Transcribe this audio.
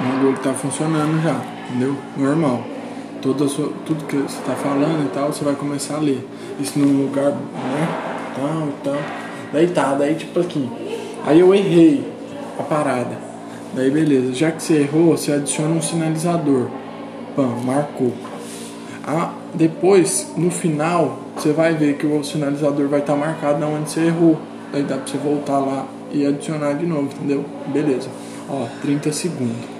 o olho tá funcionando já, entendeu? Normal. Toda sua, tudo que você tá falando e tal, você vai começar a ler. Isso num lugar, né? Tal tal. Daí tá, daí tipo aqui. Aí eu errei a parada. Daí beleza, já que você errou, você adiciona um sinalizador. Pam, marcou. Ah, depois, no final, você vai ver que o sinalizador vai estar tá marcado onde você errou. Daí dá pra você voltar lá e adicionar de novo, entendeu? Beleza. Ó, 30 segundos.